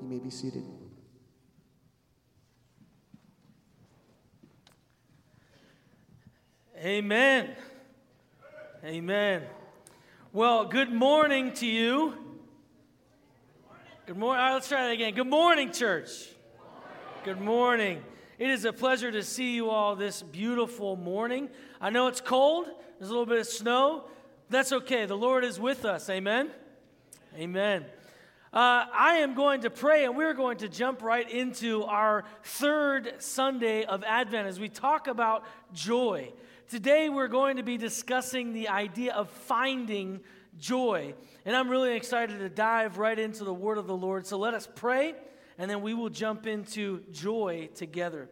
You may be seated. Amen. Amen. Well, good morning to you. Good morning. All right, let's try that again. Good morning, church. Good morning. It is a pleasure to see you all this beautiful morning. I know it's cold, there's a little bit of snow. That's okay. The Lord is with us. Amen. Amen. Uh, I am going to pray, and we're going to jump right into our third Sunday of Advent as we talk about joy. Today, we're going to be discussing the idea of finding joy. And I'm really excited to dive right into the word of the Lord. So let us pray, and then we will jump into joy together.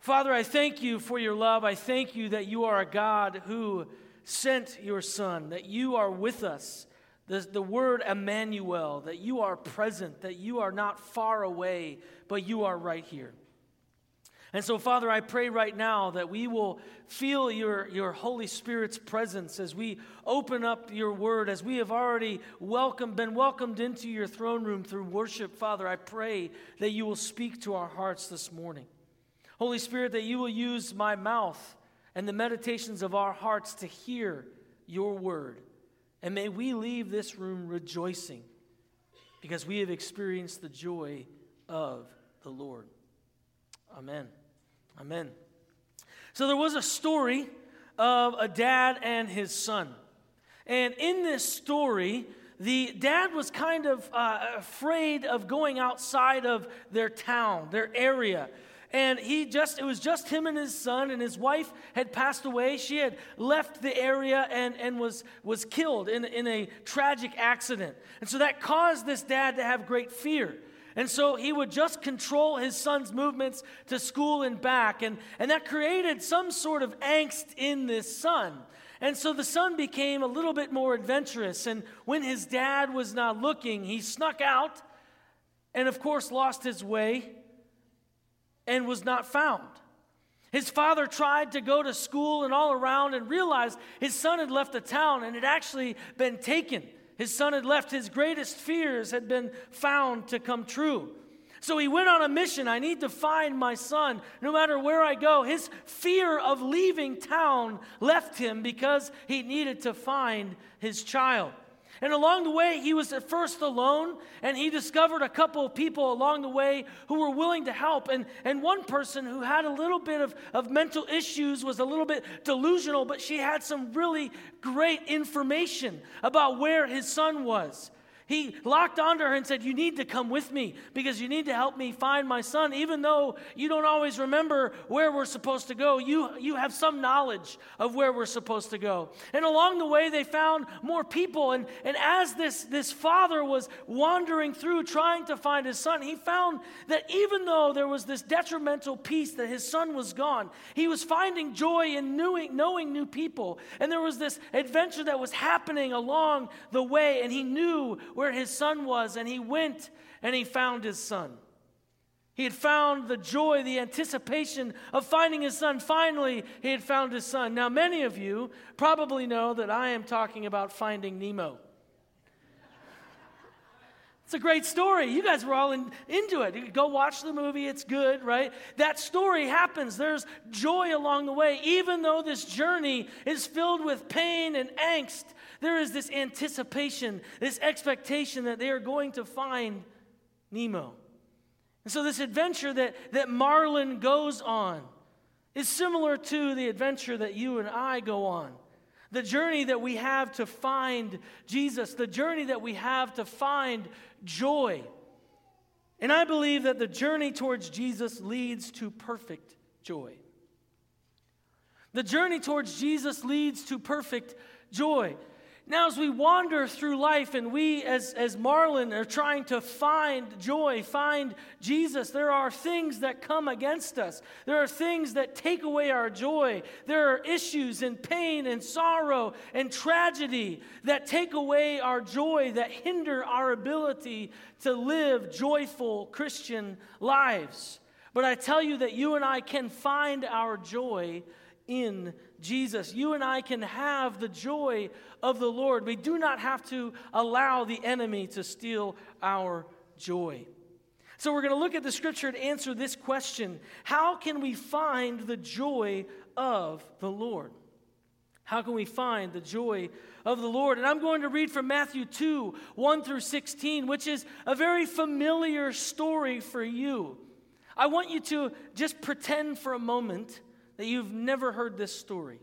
Father, I thank you for your love. I thank you that you are a God who sent your Son, that you are with us. The, the word Emmanuel, that you are present, that you are not far away, but you are right here. And so, Father, I pray right now that we will feel your, your Holy Spirit's presence as we open up your word, as we have already welcomed, been welcomed into your throne room through worship. Father, I pray that you will speak to our hearts this morning. Holy Spirit, that you will use my mouth and the meditations of our hearts to hear your word. And may we leave this room rejoicing because we have experienced the joy of the Lord. Amen. Amen. So there was a story of a dad and his son. And in this story, the dad was kind of uh, afraid of going outside of their town, their area. And he just, it was just him and his son, and his wife had passed away. She had left the area and, and was, was killed in, in a tragic accident. And so that caused this dad to have great fear. And so he would just control his son's movements to school and back. And, and that created some sort of angst in this son. And so the son became a little bit more adventurous. And when his dad was not looking, he snuck out and, of course, lost his way and was not found. His father tried to go to school and all around and realized his son had left the town and had actually been taken. His son had left, his greatest fears had been found to come true. So he went on a mission. I need to find my son no matter where I go. His fear of leaving town left him because he needed to find his child. And along the way, he was at first alone, and he discovered a couple of people along the way who were willing to help. And, and one person who had a little bit of, of mental issues was a little bit delusional, but she had some really great information about where his son was. He locked onto her and said, You need to come with me because you need to help me find my son. Even though you don't always remember where we're supposed to go, you, you have some knowledge of where we're supposed to go. And along the way, they found more people. And, and as this, this father was wandering through trying to find his son, he found that even though there was this detrimental piece that his son was gone, he was finding joy in knowing, knowing new people. And there was this adventure that was happening along the way, and he knew where his son was, and he went and he found his son. He had found the joy, the anticipation of finding his son. Finally, he had found his son. Now, many of you probably know that I am talking about finding Nemo. It's a great story. You guys were all in, into it. Go watch the movie, it's good, right? That story happens. There's joy along the way. Even though this journey is filled with pain and angst, there is this anticipation, this expectation that they are going to find Nemo. And so, this adventure that, that Marlin goes on is similar to the adventure that you and I go on. The journey that we have to find Jesus, the journey that we have to find joy. And I believe that the journey towards Jesus leads to perfect joy. The journey towards Jesus leads to perfect joy. Now, as we wander through life and we, as, as Marlin, are trying to find joy, find Jesus, there are things that come against us. There are things that take away our joy. There are issues and pain and sorrow and tragedy that take away our joy, that hinder our ability to live joyful Christian lives. But I tell you that you and I can find our joy in Jesus. You and I can have the joy of the Lord. We do not have to allow the enemy to steal our joy. So we're going to look at the scripture and answer this question How can we find the joy of the Lord? How can we find the joy of the Lord? And I'm going to read from Matthew 2 1 through 16, which is a very familiar story for you. I want you to just pretend for a moment that you've never heard this story.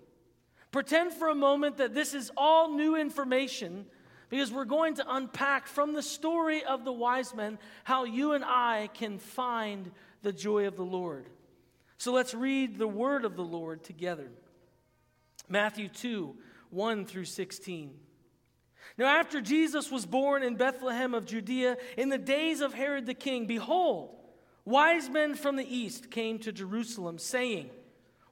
Pretend for a moment that this is all new information because we're going to unpack from the story of the wise men how you and I can find the joy of the Lord. So let's read the word of the Lord together. Matthew 2 1 through 16. Now, after Jesus was born in Bethlehem of Judea in the days of Herod the king, behold, wise men from the east came to Jerusalem, saying,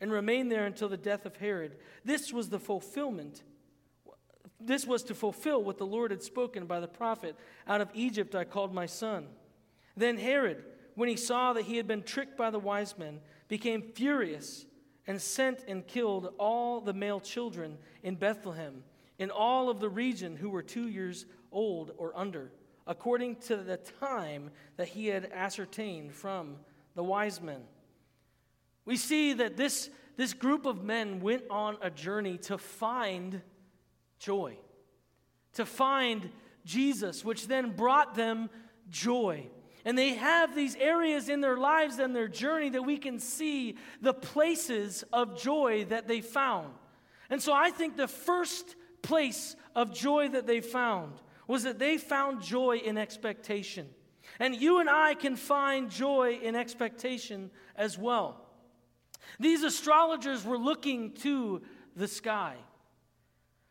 and remained there until the death of Herod. This was the fulfillment. This was to fulfill what the Lord had spoken by the prophet Out of Egypt I called my son. Then Herod, when he saw that he had been tricked by the wise men, became furious and sent and killed all the male children in Bethlehem, in all of the region who were two years old or under, according to the time that he had ascertained from the wise men. We see that this, this group of men went on a journey to find joy, to find Jesus, which then brought them joy. And they have these areas in their lives and their journey that we can see the places of joy that they found. And so I think the first place of joy that they found was that they found joy in expectation. And you and I can find joy in expectation as well. These astrologers were looking to the sky.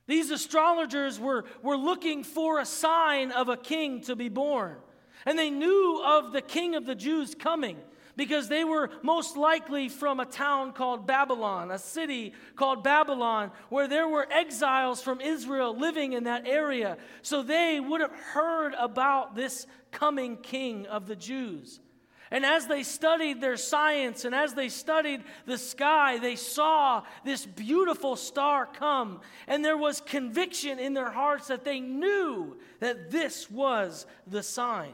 These astrologers were, were looking for a sign of a king to be born. And they knew of the king of the Jews coming because they were most likely from a town called Babylon, a city called Babylon, where there were exiles from Israel living in that area. So they would have heard about this coming king of the Jews. And as they studied their science and as they studied the sky, they saw this beautiful star come. And there was conviction in their hearts that they knew that this was the sign.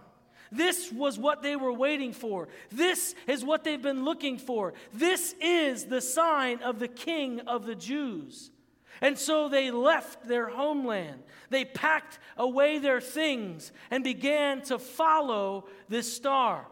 This was what they were waiting for. This is what they've been looking for. This is the sign of the King of the Jews. And so they left their homeland. They packed away their things and began to follow this star.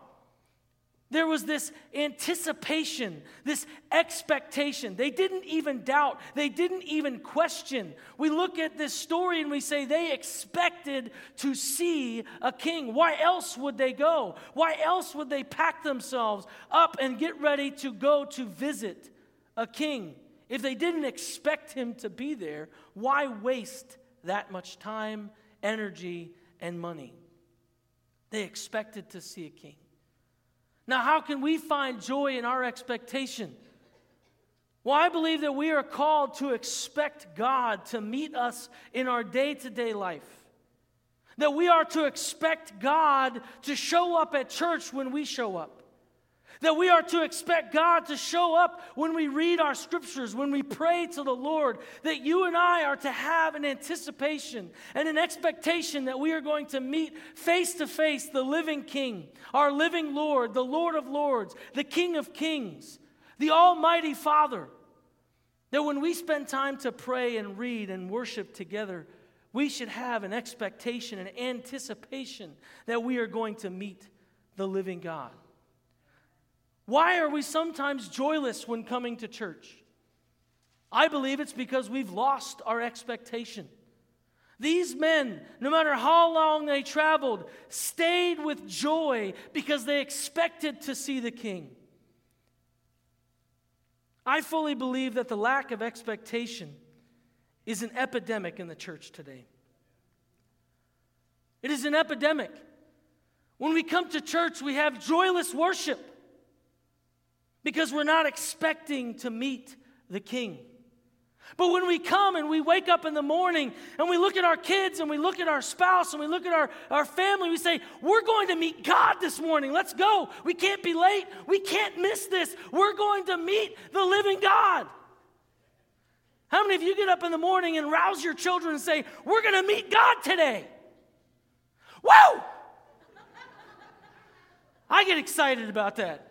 There was this anticipation, this expectation. They didn't even doubt, they didn't even question. We look at this story and we say they expected to see a king. Why else would they go? Why else would they pack themselves up and get ready to go to visit a king? If they didn't expect him to be there, why waste that much time, energy, and money? They expected to see a king. Now, how can we find joy in our expectation? Well, I believe that we are called to expect God to meet us in our day to day life. That we are to expect God to show up at church when we show up. That we are to expect God to show up when we read our scriptures, when we pray to the Lord. That you and I are to have an anticipation and an expectation that we are going to meet face to face the living King, our living Lord, the Lord of Lords, the King of Kings, the Almighty Father. That when we spend time to pray and read and worship together, we should have an expectation, an anticipation that we are going to meet the living God. Why are we sometimes joyless when coming to church? I believe it's because we've lost our expectation. These men, no matter how long they traveled, stayed with joy because they expected to see the king. I fully believe that the lack of expectation is an epidemic in the church today. It is an epidemic. When we come to church, we have joyless worship because we're not expecting to meet the king. But when we come and we wake up in the morning and we look at our kids and we look at our spouse and we look at our, our family, we say, We're going to meet God this morning. Let's go. We can't be late. We can't miss this. We're going to meet the living God. How many of you get up in the morning and rouse your children and say, We're going to meet God today? Whoa! I get excited about that.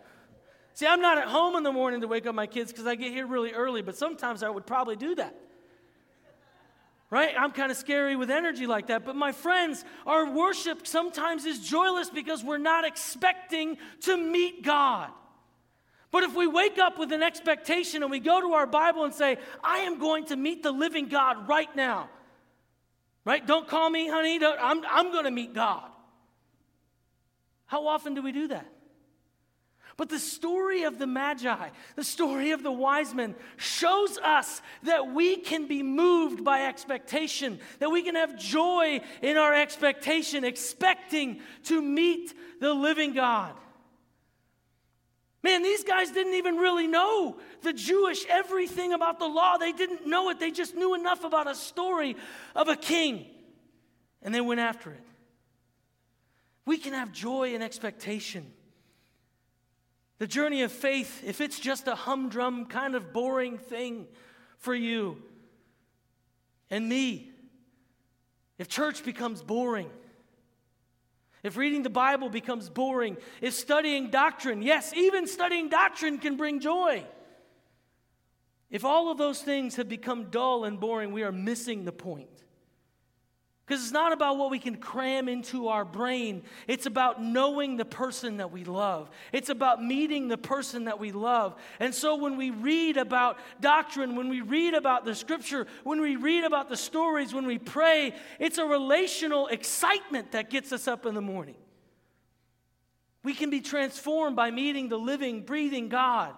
See, I'm not at home in the morning to wake up my kids because I get here really early, but sometimes I would probably do that. Right? I'm kind of scary with energy like that. But my friends, our worship sometimes is joyless because we're not expecting to meet God. But if we wake up with an expectation and we go to our Bible and say, I am going to meet the living God right now, right? Don't call me, honey. I'm, I'm going to meet God. How often do we do that? But the story of the Magi, the story of the wise men, shows us that we can be moved by expectation, that we can have joy in our expectation, expecting to meet the living God. Man, these guys didn't even really know the Jewish everything about the law. They didn't know it. They just knew enough about a story of a king. And they went after it. We can have joy and expectation the journey of faith, if it's just a humdrum kind of boring thing for you and me, if church becomes boring, if reading the Bible becomes boring, if studying doctrine, yes, even studying doctrine can bring joy. If all of those things have become dull and boring, we are missing the point. Because it's not about what we can cram into our brain. It's about knowing the person that we love. It's about meeting the person that we love. And so when we read about doctrine, when we read about the scripture, when we read about the stories, when we pray, it's a relational excitement that gets us up in the morning. We can be transformed by meeting the living, breathing God.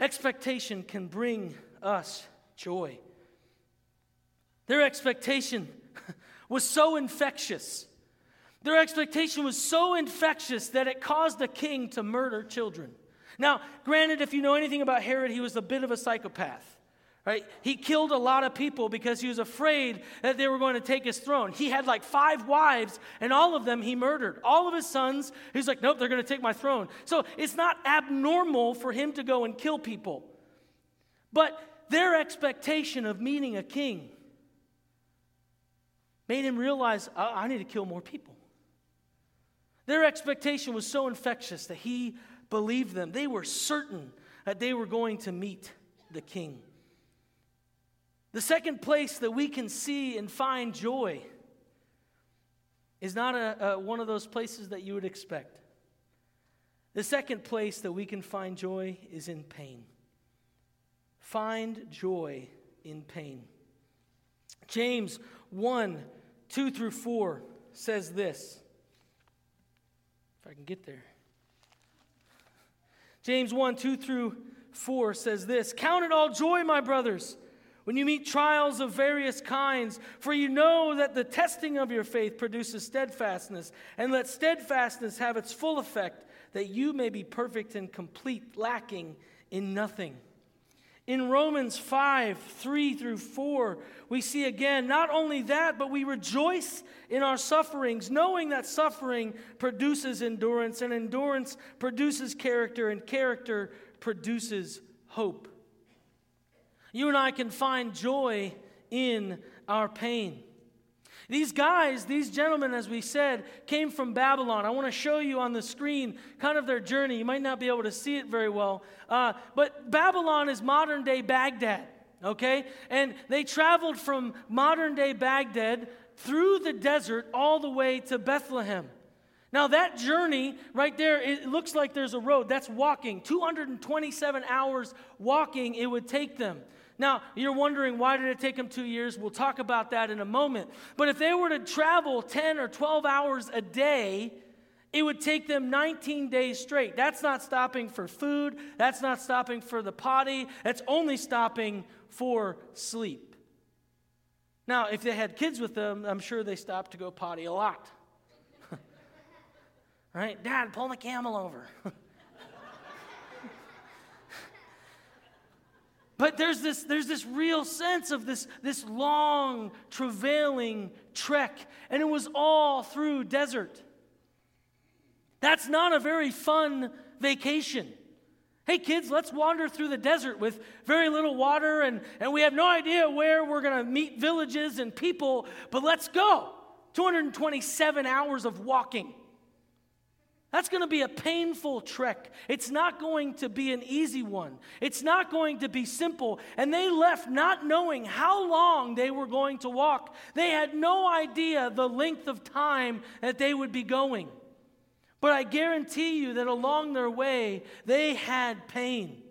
Expectation can bring us joy. Their expectation was so infectious. Their expectation was so infectious that it caused the king to murder children. Now, granted, if you know anything about Herod, he was a bit of a psychopath. Right? He killed a lot of people because he was afraid that they were going to take his throne. He had like five wives, and all of them he murdered. All of his sons, he's like, nope, they're going to take my throne. So it's not abnormal for him to go and kill people. But their expectation of meeting a king made him realize, I, I need to kill more people. Their expectation was so infectious that he believed them. They were certain that they were going to meet the king. The second place that we can see and find joy is not a, a, one of those places that you would expect. The second place that we can find joy is in pain. Find joy in pain. James 1 2 through 4 says this. If I can get there. James 1 2 through 4 says this Count it all joy, my brothers, when you meet trials of various kinds, for you know that the testing of your faith produces steadfastness, and let steadfastness have its full effect, that you may be perfect and complete, lacking in nothing. In Romans 5 3 through 4, we see again not only that, but we rejoice in our sufferings, knowing that suffering produces endurance, and endurance produces character, and character produces hope. You and I can find joy in our pain. These guys, these gentlemen, as we said, came from Babylon. I want to show you on the screen kind of their journey. You might not be able to see it very well. Uh, but Babylon is modern day Baghdad, okay? And they traveled from modern day Baghdad through the desert all the way to Bethlehem. Now, that journey right there, it looks like there's a road. That's walking. 227 hours walking it would take them. Now, you're wondering why did it take them two years? We'll talk about that in a moment. But if they were to travel 10 or 12 hours a day, it would take them 19 days straight. That's not stopping for food, that's not stopping for the potty, that's only stopping for sleep. Now, if they had kids with them, I'm sure they stopped to go potty a lot. right? Dad, pull the camel over. But there's this, there's this real sense of this, this long, travailing trek, and it was all through desert. That's not a very fun vacation. Hey, kids, let's wander through the desert with very little water, and, and we have no idea where we're going to meet villages and people, but let's go. 227 hours of walking. That's going to be a painful trek. It's not going to be an easy one. It's not going to be simple. And they left not knowing how long they were going to walk. They had no idea the length of time that they would be going. But I guarantee you that along their way, they had pain.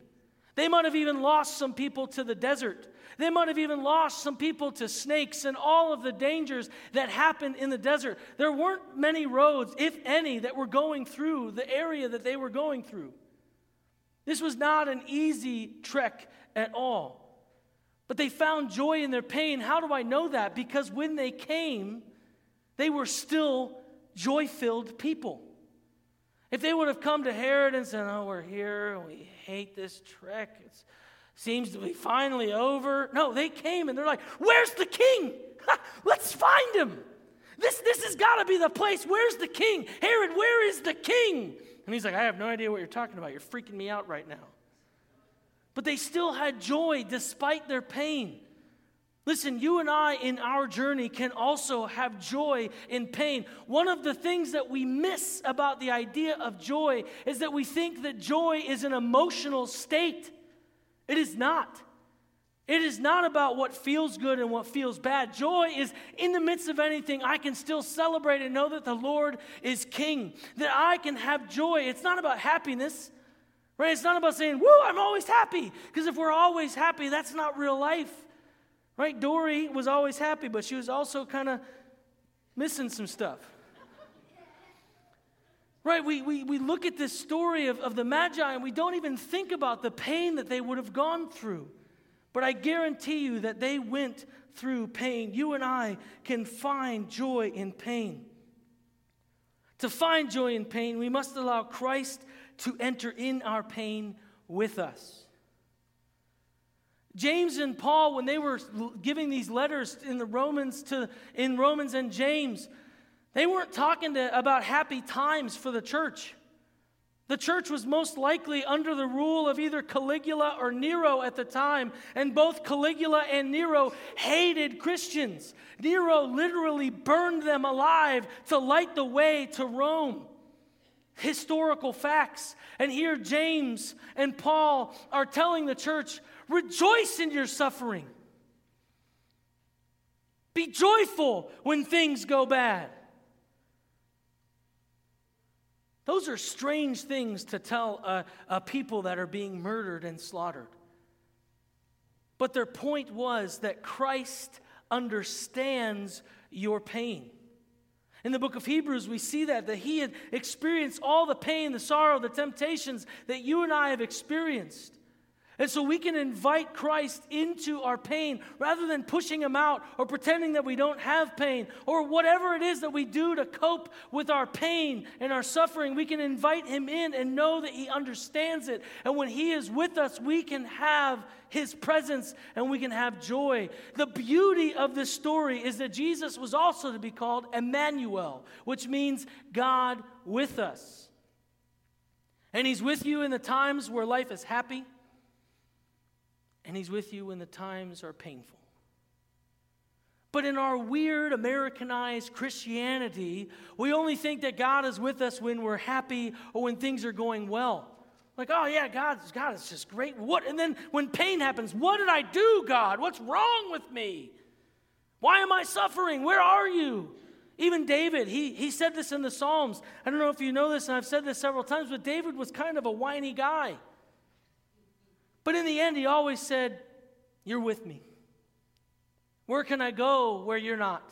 They might have even lost some people to the desert. They might have even lost some people to snakes and all of the dangers that happened in the desert. There weren't many roads, if any, that were going through the area that they were going through. This was not an easy trek at all. But they found joy in their pain. How do I know that? Because when they came, they were still joy filled people. If they would have come to Herod and said, Oh, we're here we hate this trek, it seems to be finally over. No, they came and they're like, Where's the king? Let's find him. This, this has got to be the place. Where's the king? Herod, where is the king? And he's like, I have no idea what you're talking about. You're freaking me out right now. But they still had joy despite their pain. Listen, you and I in our journey can also have joy in pain. One of the things that we miss about the idea of joy is that we think that joy is an emotional state. It is not. It is not about what feels good and what feels bad. Joy is in the midst of anything, I can still celebrate and know that the Lord is King, that I can have joy. It's not about happiness, right? It's not about saying, Woo, I'm always happy. Because if we're always happy, that's not real life, right? Dory was always happy, but she was also kind of missing some stuff. Right? We, we, we look at this story of, of the Magi and we don't even think about the pain that they would have gone through. But I guarantee you that they went through pain. You and I can find joy in pain. To find joy in pain, we must allow Christ to enter in our pain with us. James and Paul, when they were giving these letters in the Romans to in Romans and James, they weren't talking to, about happy times for the church. The church was most likely under the rule of either Caligula or Nero at the time, and both Caligula and Nero hated Christians. Nero literally burned them alive to light the way to Rome. Historical facts. And here James and Paul are telling the church rejoice in your suffering, be joyful when things go bad. Those are strange things to tell a, a, people that are being murdered and slaughtered. But their point was that Christ understands your pain. In the book of Hebrews, we see that, that he had experienced all the pain, the sorrow, the temptations that you and I have experienced. And so we can invite Christ into our pain rather than pushing him out or pretending that we don't have pain or whatever it is that we do to cope with our pain and our suffering. We can invite him in and know that he understands it. And when he is with us, we can have his presence and we can have joy. The beauty of this story is that Jesus was also to be called Emmanuel, which means God with us. And he's with you in the times where life is happy and He's with you when the times are painful. But in our weird Americanized Christianity, we only think that God is with us when we're happy or when things are going well. Like, oh yeah, God, God is just great. What? And then when pain happens, what did I do, God? What's wrong with me? Why am I suffering? Where are you? Even David, he, he said this in the Psalms. I don't know if you know this, and I've said this several times, but David was kind of a whiny guy. But in the end, he always said, You're with me. Where can I go where you're not?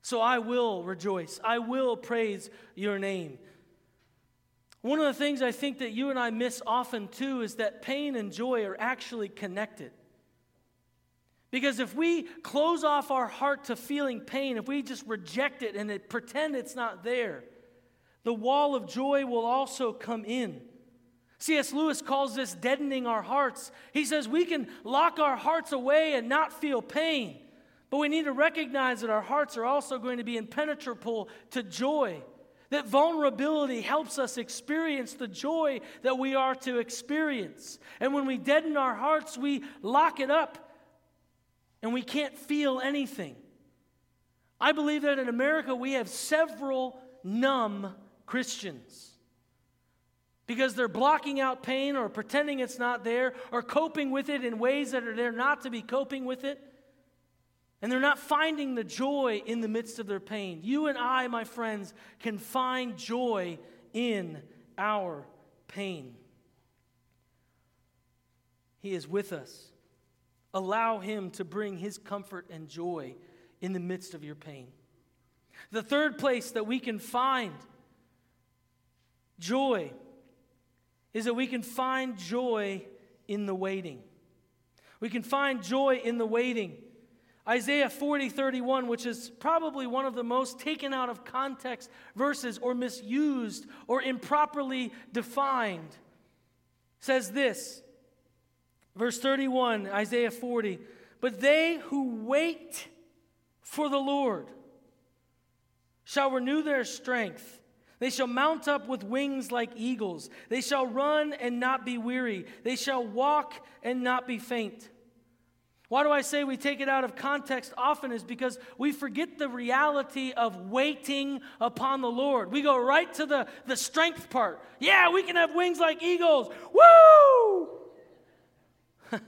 So I will rejoice. I will praise your name. One of the things I think that you and I miss often too is that pain and joy are actually connected. Because if we close off our heart to feeling pain, if we just reject it and it, pretend it's not there, the wall of joy will also come in. C.S. Lewis calls this deadening our hearts. He says we can lock our hearts away and not feel pain, but we need to recognize that our hearts are also going to be impenetrable to joy. That vulnerability helps us experience the joy that we are to experience. And when we deaden our hearts, we lock it up and we can't feel anything. I believe that in America we have several numb Christians because they're blocking out pain or pretending it's not there or coping with it in ways that are there not to be coping with it. And they're not finding the joy in the midst of their pain. You and I, my friends, can find joy in our pain. He is with us. Allow Him to bring His comfort and joy in the midst of your pain. The third place that we can find joy is that we can find joy in the waiting. We can find joy in the waiting. Isaiah 40, 31, which is probably one of the most taken out of context verses or misused or improperly defined, says this. Verse 31, Isaiah 40. But they who wait for the Lord shall renew their strength. They shall mount up with wings like eagles. They shall run and not be weary. They shall walk and not be faint. Why do I say we take it out of context often? Is because we forget the reality of waiting upon the Lord. We go right to the, the strength part. Yeah, we can have wings like eagles. Woo!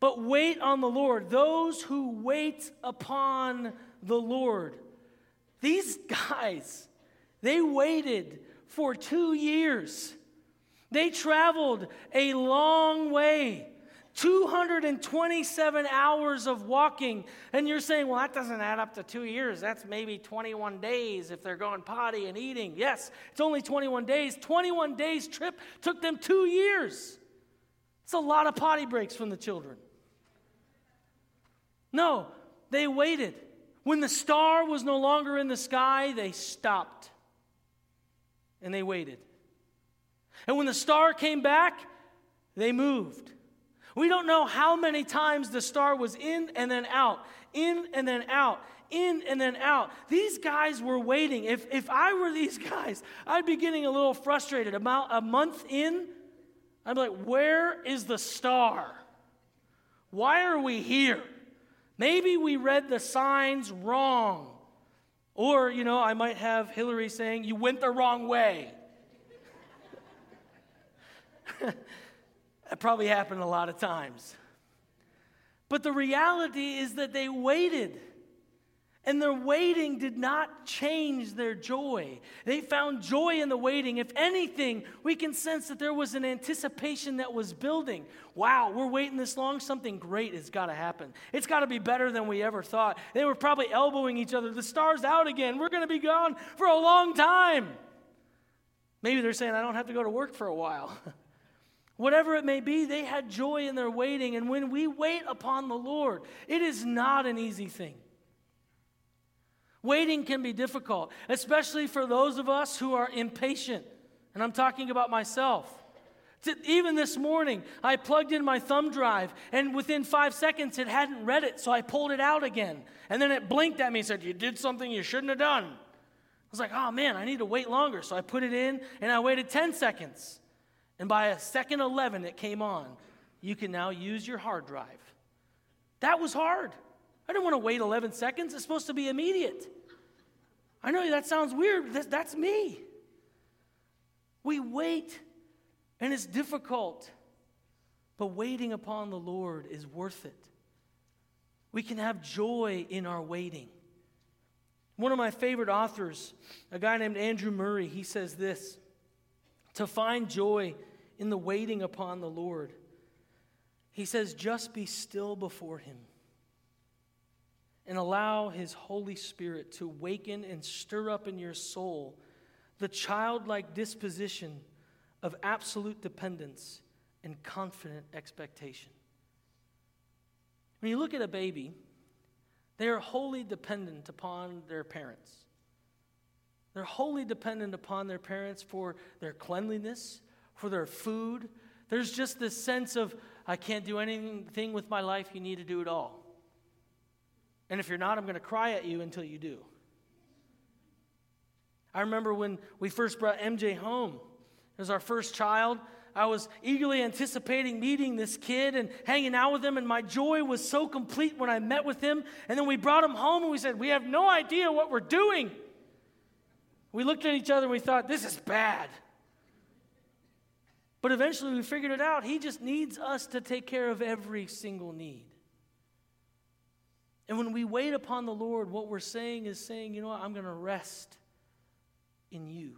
but wait on the Lord. Those who wait upon the Lord. These guys, they waited for two years. They traveled a long way. 227 hours of walking. And you're saying, well, that doesn't add up to two years. That's maybe 21 days if they're going potty and eating. Yes, it's only 21 days. 21 days trip took them two years. It's a lot of potty breaks from the children. No, they waited. When the star was no longer in the sky, they stopped and they waited. And when the star came back, they moved. We don't know how many times the star was in and then out, in and then out, in and then out. These guys were waiting. If, if I were these guys, I'd be getting a little frustrated. About a month in, I'd be like, where is the star? Why are we here? Maybe we read the signs wrong. Or, you know, I might have Hillary saying, You went the wrong way. that probably happened a lot of times. But the reality is that they waited. And their waiting did not change their joy. They found joy in the waiting. If anything, we can sense that there was an anticipation that was building. Wow, we're waiting this long, something great has got to happen. It's got to be better than we ever thought. They were probably elbowing each other. The star's out again. We're going to be gone for a long time. Maybe they're saying, I don't have to go to work for a while. whatever it may be, they had joy in their waiting. And when we wait upon the Lord, it is not an easy thing. Waiting can be difficult, especially for those of us who are impatient. And I'm talking about myself. Even this morning, I plugged in my thumb drive, and within five seconds, it hadn't read it, so I pulled it out again. And then it blinked at me and said, You did something you shouldn't have done. I was like, Oh man, I need to wait longer. So I put it in, and I waited 10 seconds. And by a second 11, it came on. You can now use your hard drive. That was hard. I don't want to wait 11 seconds. It's supposed to be immediate. I know that sounds weird. That's me. We wait and it's difficult, but waiting upon the Lord is worth it. We can have joy in our waiting. One of my favorite authors, a guy named Andrew Murray, he says this to find joy in the waiting upon the Lord. He says, just be still before Him and allow His Holy Spirit to waken and stir up in your soul the childlike disposition of absolute dependence and confident expectation. When you look at a baby, they are wholly dependent upon their parents. They're wholly dependent upon their parents for their cleanliness, for their food. There's just this sense of, I can't do anything with my life, you need to do it all. And if you're not, I'm going to cry at you until you do. I remember when we first brought MJ home as our first child. I was eagerly anticipating meeting this kid and hanging out with him, and my joy was so complete when I met with him. And then we brought him home and we said, We have no idea what we're doing. We looked at each other and we thought, This is bad. But eventually we figured it out. He just needs us to take care of every single need. And when we wait upon the Lord, what we're saying is saying, You know what? I'm going to rest in you.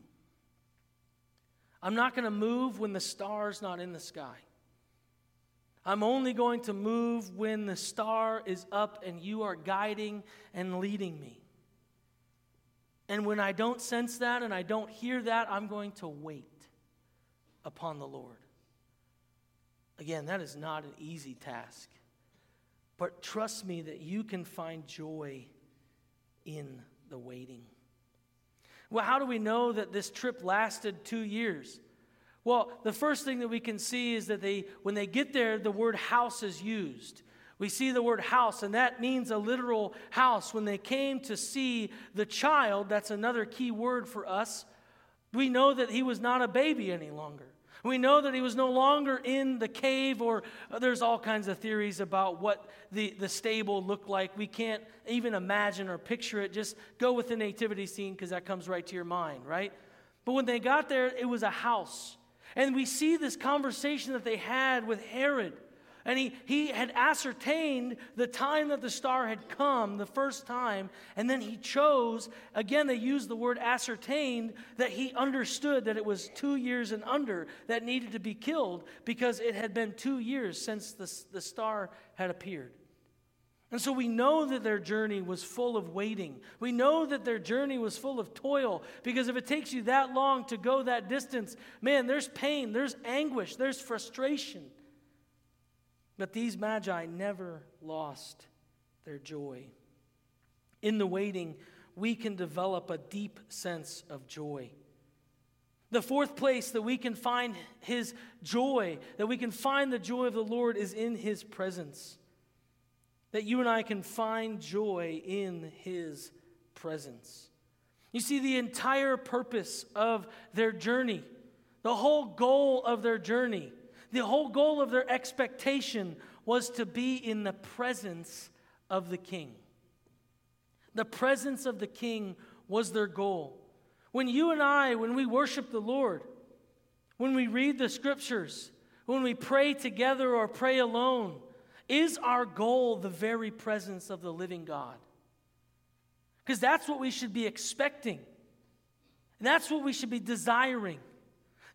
I'm not going to move when the star's not in the sky. I'm only going to move when the star is up and you are guiding and leading me. And when I don't sense that and I don't hear that, I'm going to wait upon the Lord. Again, that is not an easy task. But trust me that you can find joy in the waiting. Well, how do we know that this trip lasted two years? Well, the first thing that we can see is that they, when they get there, the word house is used. We see the word house, and that means a literal house. When they came to see the child, that's another key word for us, we know that he was not a baby any longer. We know that he was no longer in the cave, or uh, there's all kinds of theories about what the, the stable looked like. We can't even imagine or picture it. Just go with the nativity scene because that comes right to your mind, right? But when they got there, it was a house. And we see this conversation that they had with Herod. And he, he had ascertained the time that the star had come the first time, and then he chose, again, they used the word ascertained, that he understood that it was two years and under that needed to be killed because it had been two years since the, the star had appeared. And so we know that their journey was full of waiting. We know that their journey was full of toil because if it takes you that long to go that distance, man, there's pain, there's anguish, there's frustration. But these magi never lost their joy. In the waiting, we can develop a deep sense of joy. The fourth place that we can find his joy, that we can find the joy of the Lord, is in his presence. That you and I can find joy in his presence. You see, the entire purpose of their journey, the whole goal of their journey, the whole goal of their expectation was to be in the presence of the king. The presence of the king was their goal. When you and I, when we worship the Lord, when we read the scriptures, when we pray together or pray alone, is our goal the very presence of the living God? Because that's what we should be expecting. And that's what we should be desiring.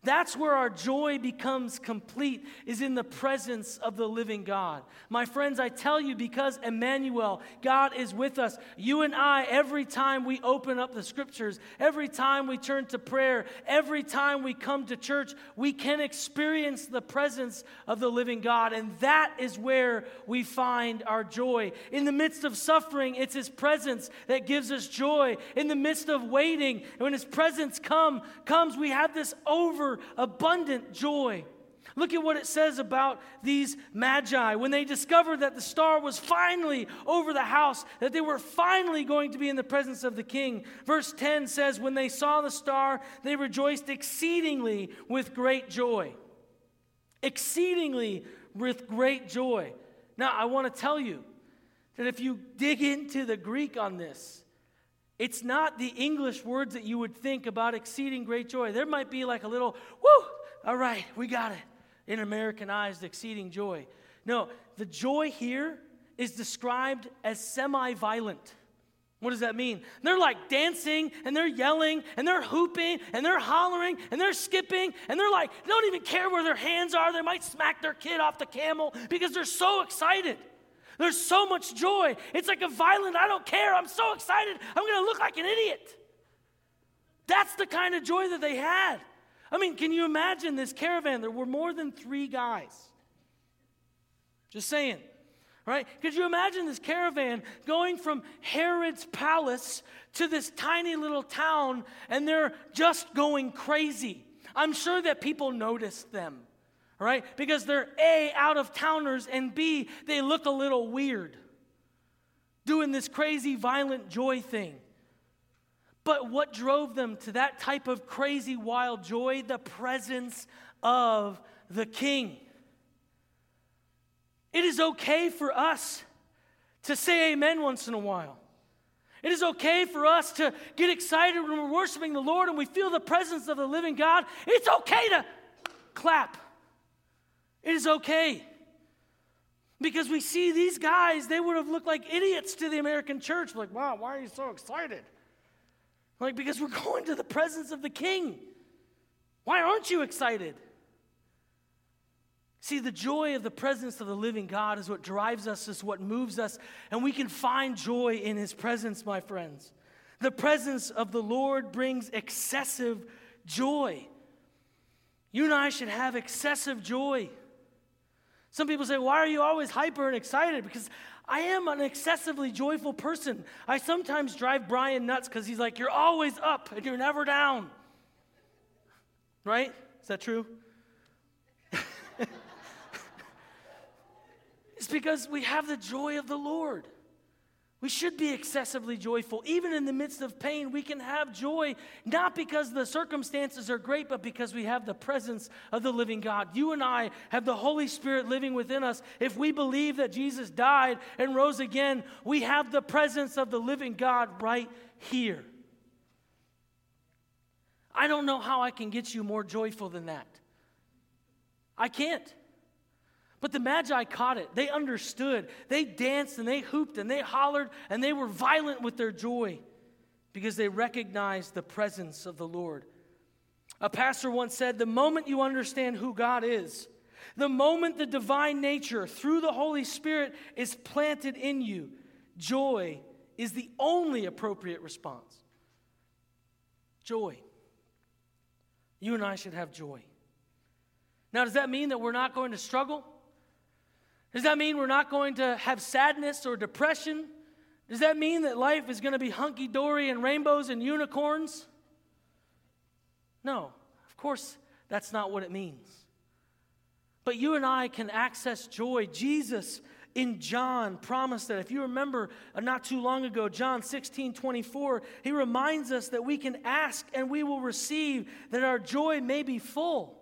That's where our joy becomes complete, is in the presence of the living God. My friends, I tell you, because Emmanuel, God is with us, you and I, every time we open up the scriptures, every time we turn to prayer, every time we come to church, we can experience the presence of the living God. And that is where we find our joy. In the midst of suffering, it's His presence that gives us joy. In the midst of waiting, when His presence come, comes, we have this over abundant joy. Look at what it says about these magi. When they discovered that the star was finally over the house, that they were finally going to be in the presence of the king. Verse 10 says, When they saw the star, they rejoiced exceedingly with great joy. Exceedingly with great joy. Now, I want to tell you that if you dig into the Greek on this, it's not the English words that you would think about exceeding great joy. There might be like a little, whoo, all right, we got it, in Americanized exceeding joy. No, the joy here is described as semi violent. What does that mean? They're like dancing and they're yelling and they're hooping and they're hollering and they're skipping and they're like, they don't even care where their hands are. They might smack their kid off the camel because they're so excited. There's so much joy. It's like a violent, I don't care. I'm so excited. I'm going to look like an idiot. That's the kind of joy that they had. I mean, can you imagine this caravan? There were more than three guys. Just saying. Right? Could you imagine this caravan going from Herod's palace to this tiny little town and they're just going crazy? I'm sure that people noticed them right? Because they're A, out of towners, and B, they look a little weird doing this crazy, violent joy thing. But what drove them to that type of crazy, wild joy? The presence of the King. It is okay for us to say amen once in a while. It is okay for us to get excited when we're worshiping the Lord and we feel the presence of the living God. It's okay to clap. It is okay. Because we see these guys, they would have looked like idiots to the American church. Like, wow, why are you so excited? Like, because we're going to the presence of the king. Why aren't you excited? See, the joy of the presence of the living God is what drives us, is what moves us, and we can find joy in his presence, my friends. The presence of the Lord brings excessive joy. You and I should have excessive joy. Some people say, Why are you always hyper and excited? Because I am an excessively joyful person. I sometimes drive Brian nuts because he's like, You're always up and you're never down. Right? Is that true? it's because we have the joy of the Lord. We should be excessively joyful. Even in the midst of pain, we can have joy, not because the circumstances are great, but because we have the presence of the living God. You and I have the Holy Spirit living within us. If we believe that Jesus died and rose again, we have the presence of the living God right here. I don't know how I can get you more joyful than that. I can't. But the Magi caught it. They understood. They danced and they hooped and they hollered and they were violent with their joy because they recognized the presence of the Lord. A pastor once said the moment you understand who God is, the moment the divine nature through the Holy Spirit is planted in you, joy is the only appropriate response. Joy. You and I should have joy. Now, does that mean that we're not going to struggle? Does that mean we're not going to have sadness or depression? Does that mean that life is going to be hunky dory and rainbows and unicorns? No, of course, that's not what it means. But you and I can access joy. Jesus in John promised that. If you remember uh, not too long ago, John 16 24, he reminds us that we can ask and we will receive, that our joy may be full.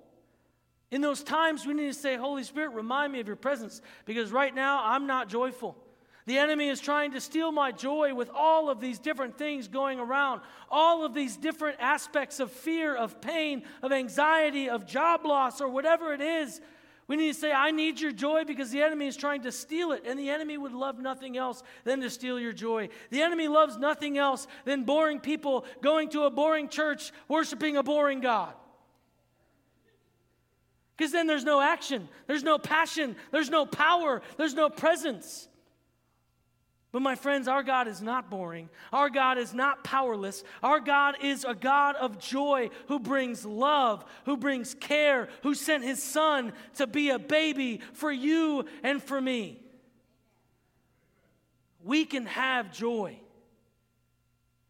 In those times, we need to say, Holy Spirit, remind me of your presence because right now I'm not joyful. The enemy is trying to steal my joy with all of these different things going around, all of these different aspects of fear, of pain, of anxiety, of job loss, or whatever it is. We need to say, I need your joy because the enemy is trying to steal it, and the enemy would love nothing else than to steal your joy. The enemy loves nothing else than boring people going to a boring church, worshiping a boring God. Because then there's no action, there's no passion, there's no power, there's no presence. But my friends, our God is not boring. Our God is not powerless. Our God is a God of joy who brings love, who brings care, who sent his son to be a baby for you and for me. We can have joy.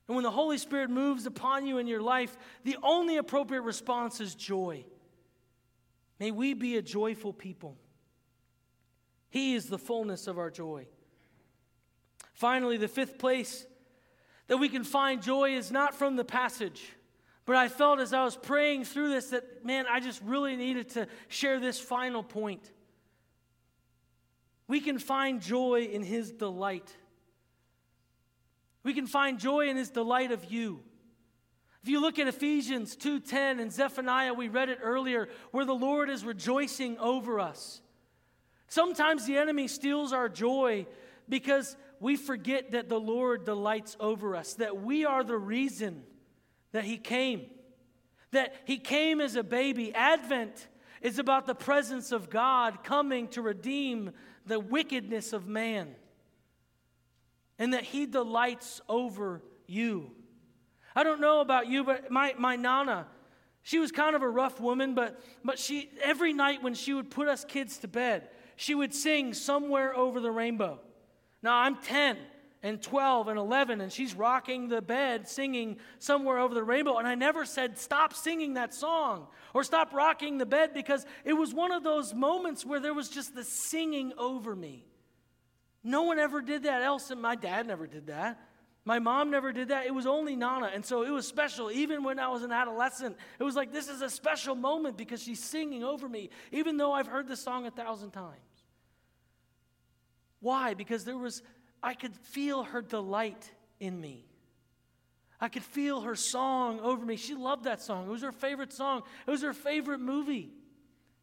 And when the Holy Spirit moves upon you in your life, the only appropriate response is joy. May we be a joyful people. He is the fullness of our joy. Finally, the fifth place that we can find joy is not from the passage. But I felt as I was praying through this that, man, I just really needed to share this final point. We can find joy in His delight. We can find joy in His delight of you. If you look at Ephesians 2:10 and Zephaniah, we read it earlier, where the Lord is rejoicing over us. Sometimes the enemy steals our joy because we forget that the Lord delights over us, that we are the reason that He came, that He came as a baby. Advent is about the presence of God coming to redeem the wickedness of man, and that He delights over you. I don't know about you, but my, my Nana, she was kind of a rough woman, but, but she, every night when she would put us kids to bed, she would sing Somewhere Over the Rainbow. Now I'm 10 and 12 and 11, and she's rocking the bed singing Somewhere Over the Rainbow. And I never said, Stop singing that song or stop rocking the bed because it was one of those moments where there was just the singing over me. No one ever did that else, and my dad never did that. My mom never did that. It was only Nana. And so it was special. Even when I was an adolescent, it was like, this is a special moment because she's singing over me, even though I've heard this song a thousand times. Why? Because there was, I could feel her delight in me. I could feel her song over me. She loved that song. It was her favorite song, it was her favorite movie.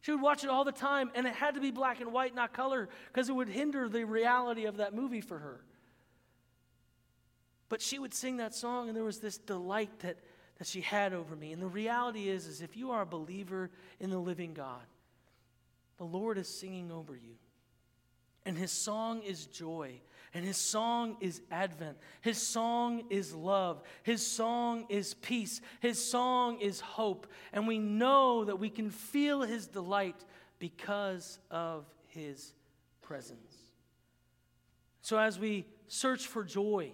She would watch it all the time, and it had to be black and white, not color, because it would hinder the reality of that movie for her. But she would sing that song, and there was this delight that, that she had over me. And the reality is, is if you are a believer in the living God, the Lord is singing over you. And his song is joy. And his song is Advent. His song is love. His song is peace. His song is hope. And we know that we can feel his delight because of his presence. So as we search for joy,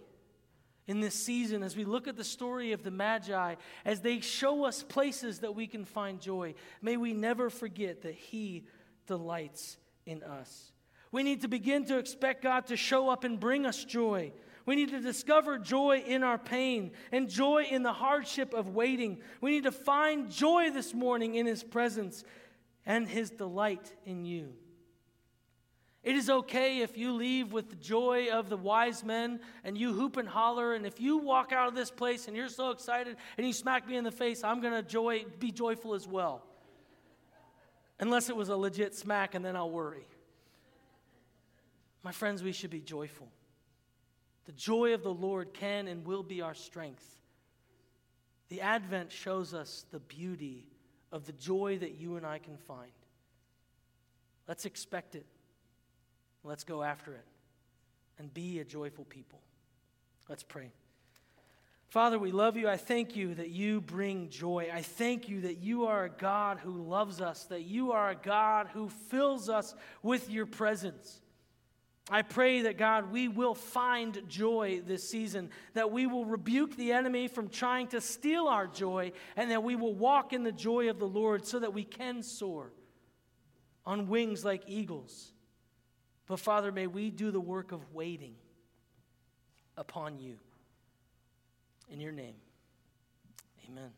in this season as we look at the story of the Magi, as they show us places that we can find joy. May we never forget that He delights in us. We need to begin to expect God to show up and bring us joy. We need to discover joy in our pain and joy in the hardship of waiting. We need to find joy this morning in His presence and His delight in you. It is okay if you leave with the joy of the wise men and you hoop and holler. And if you walk out of this place and you're so excited and you smack me in the face, I'm going to joy, be joyful as well. Unless it was a legit smack, and then I'll worry. My friends, we should be joyful. The joy of the Lord can and will be our strength. The Advent shows us the beauty of the joy that you and I can find. Let's expect it. Let's go after it and be a joyful people. Let's pray. Father, we love you. I thank you that you bring joy. I thank you that you are a God who loves us, that you are a God who fills us with your presence. I pray that, God, we will find joy this season, that we will rebuke the enemy from trying to steal our joy, and that we will walk in the joy of the Lord so that we can soar on wings like eagles. But Father, may we do the work of waiting upon you. In your name, amen.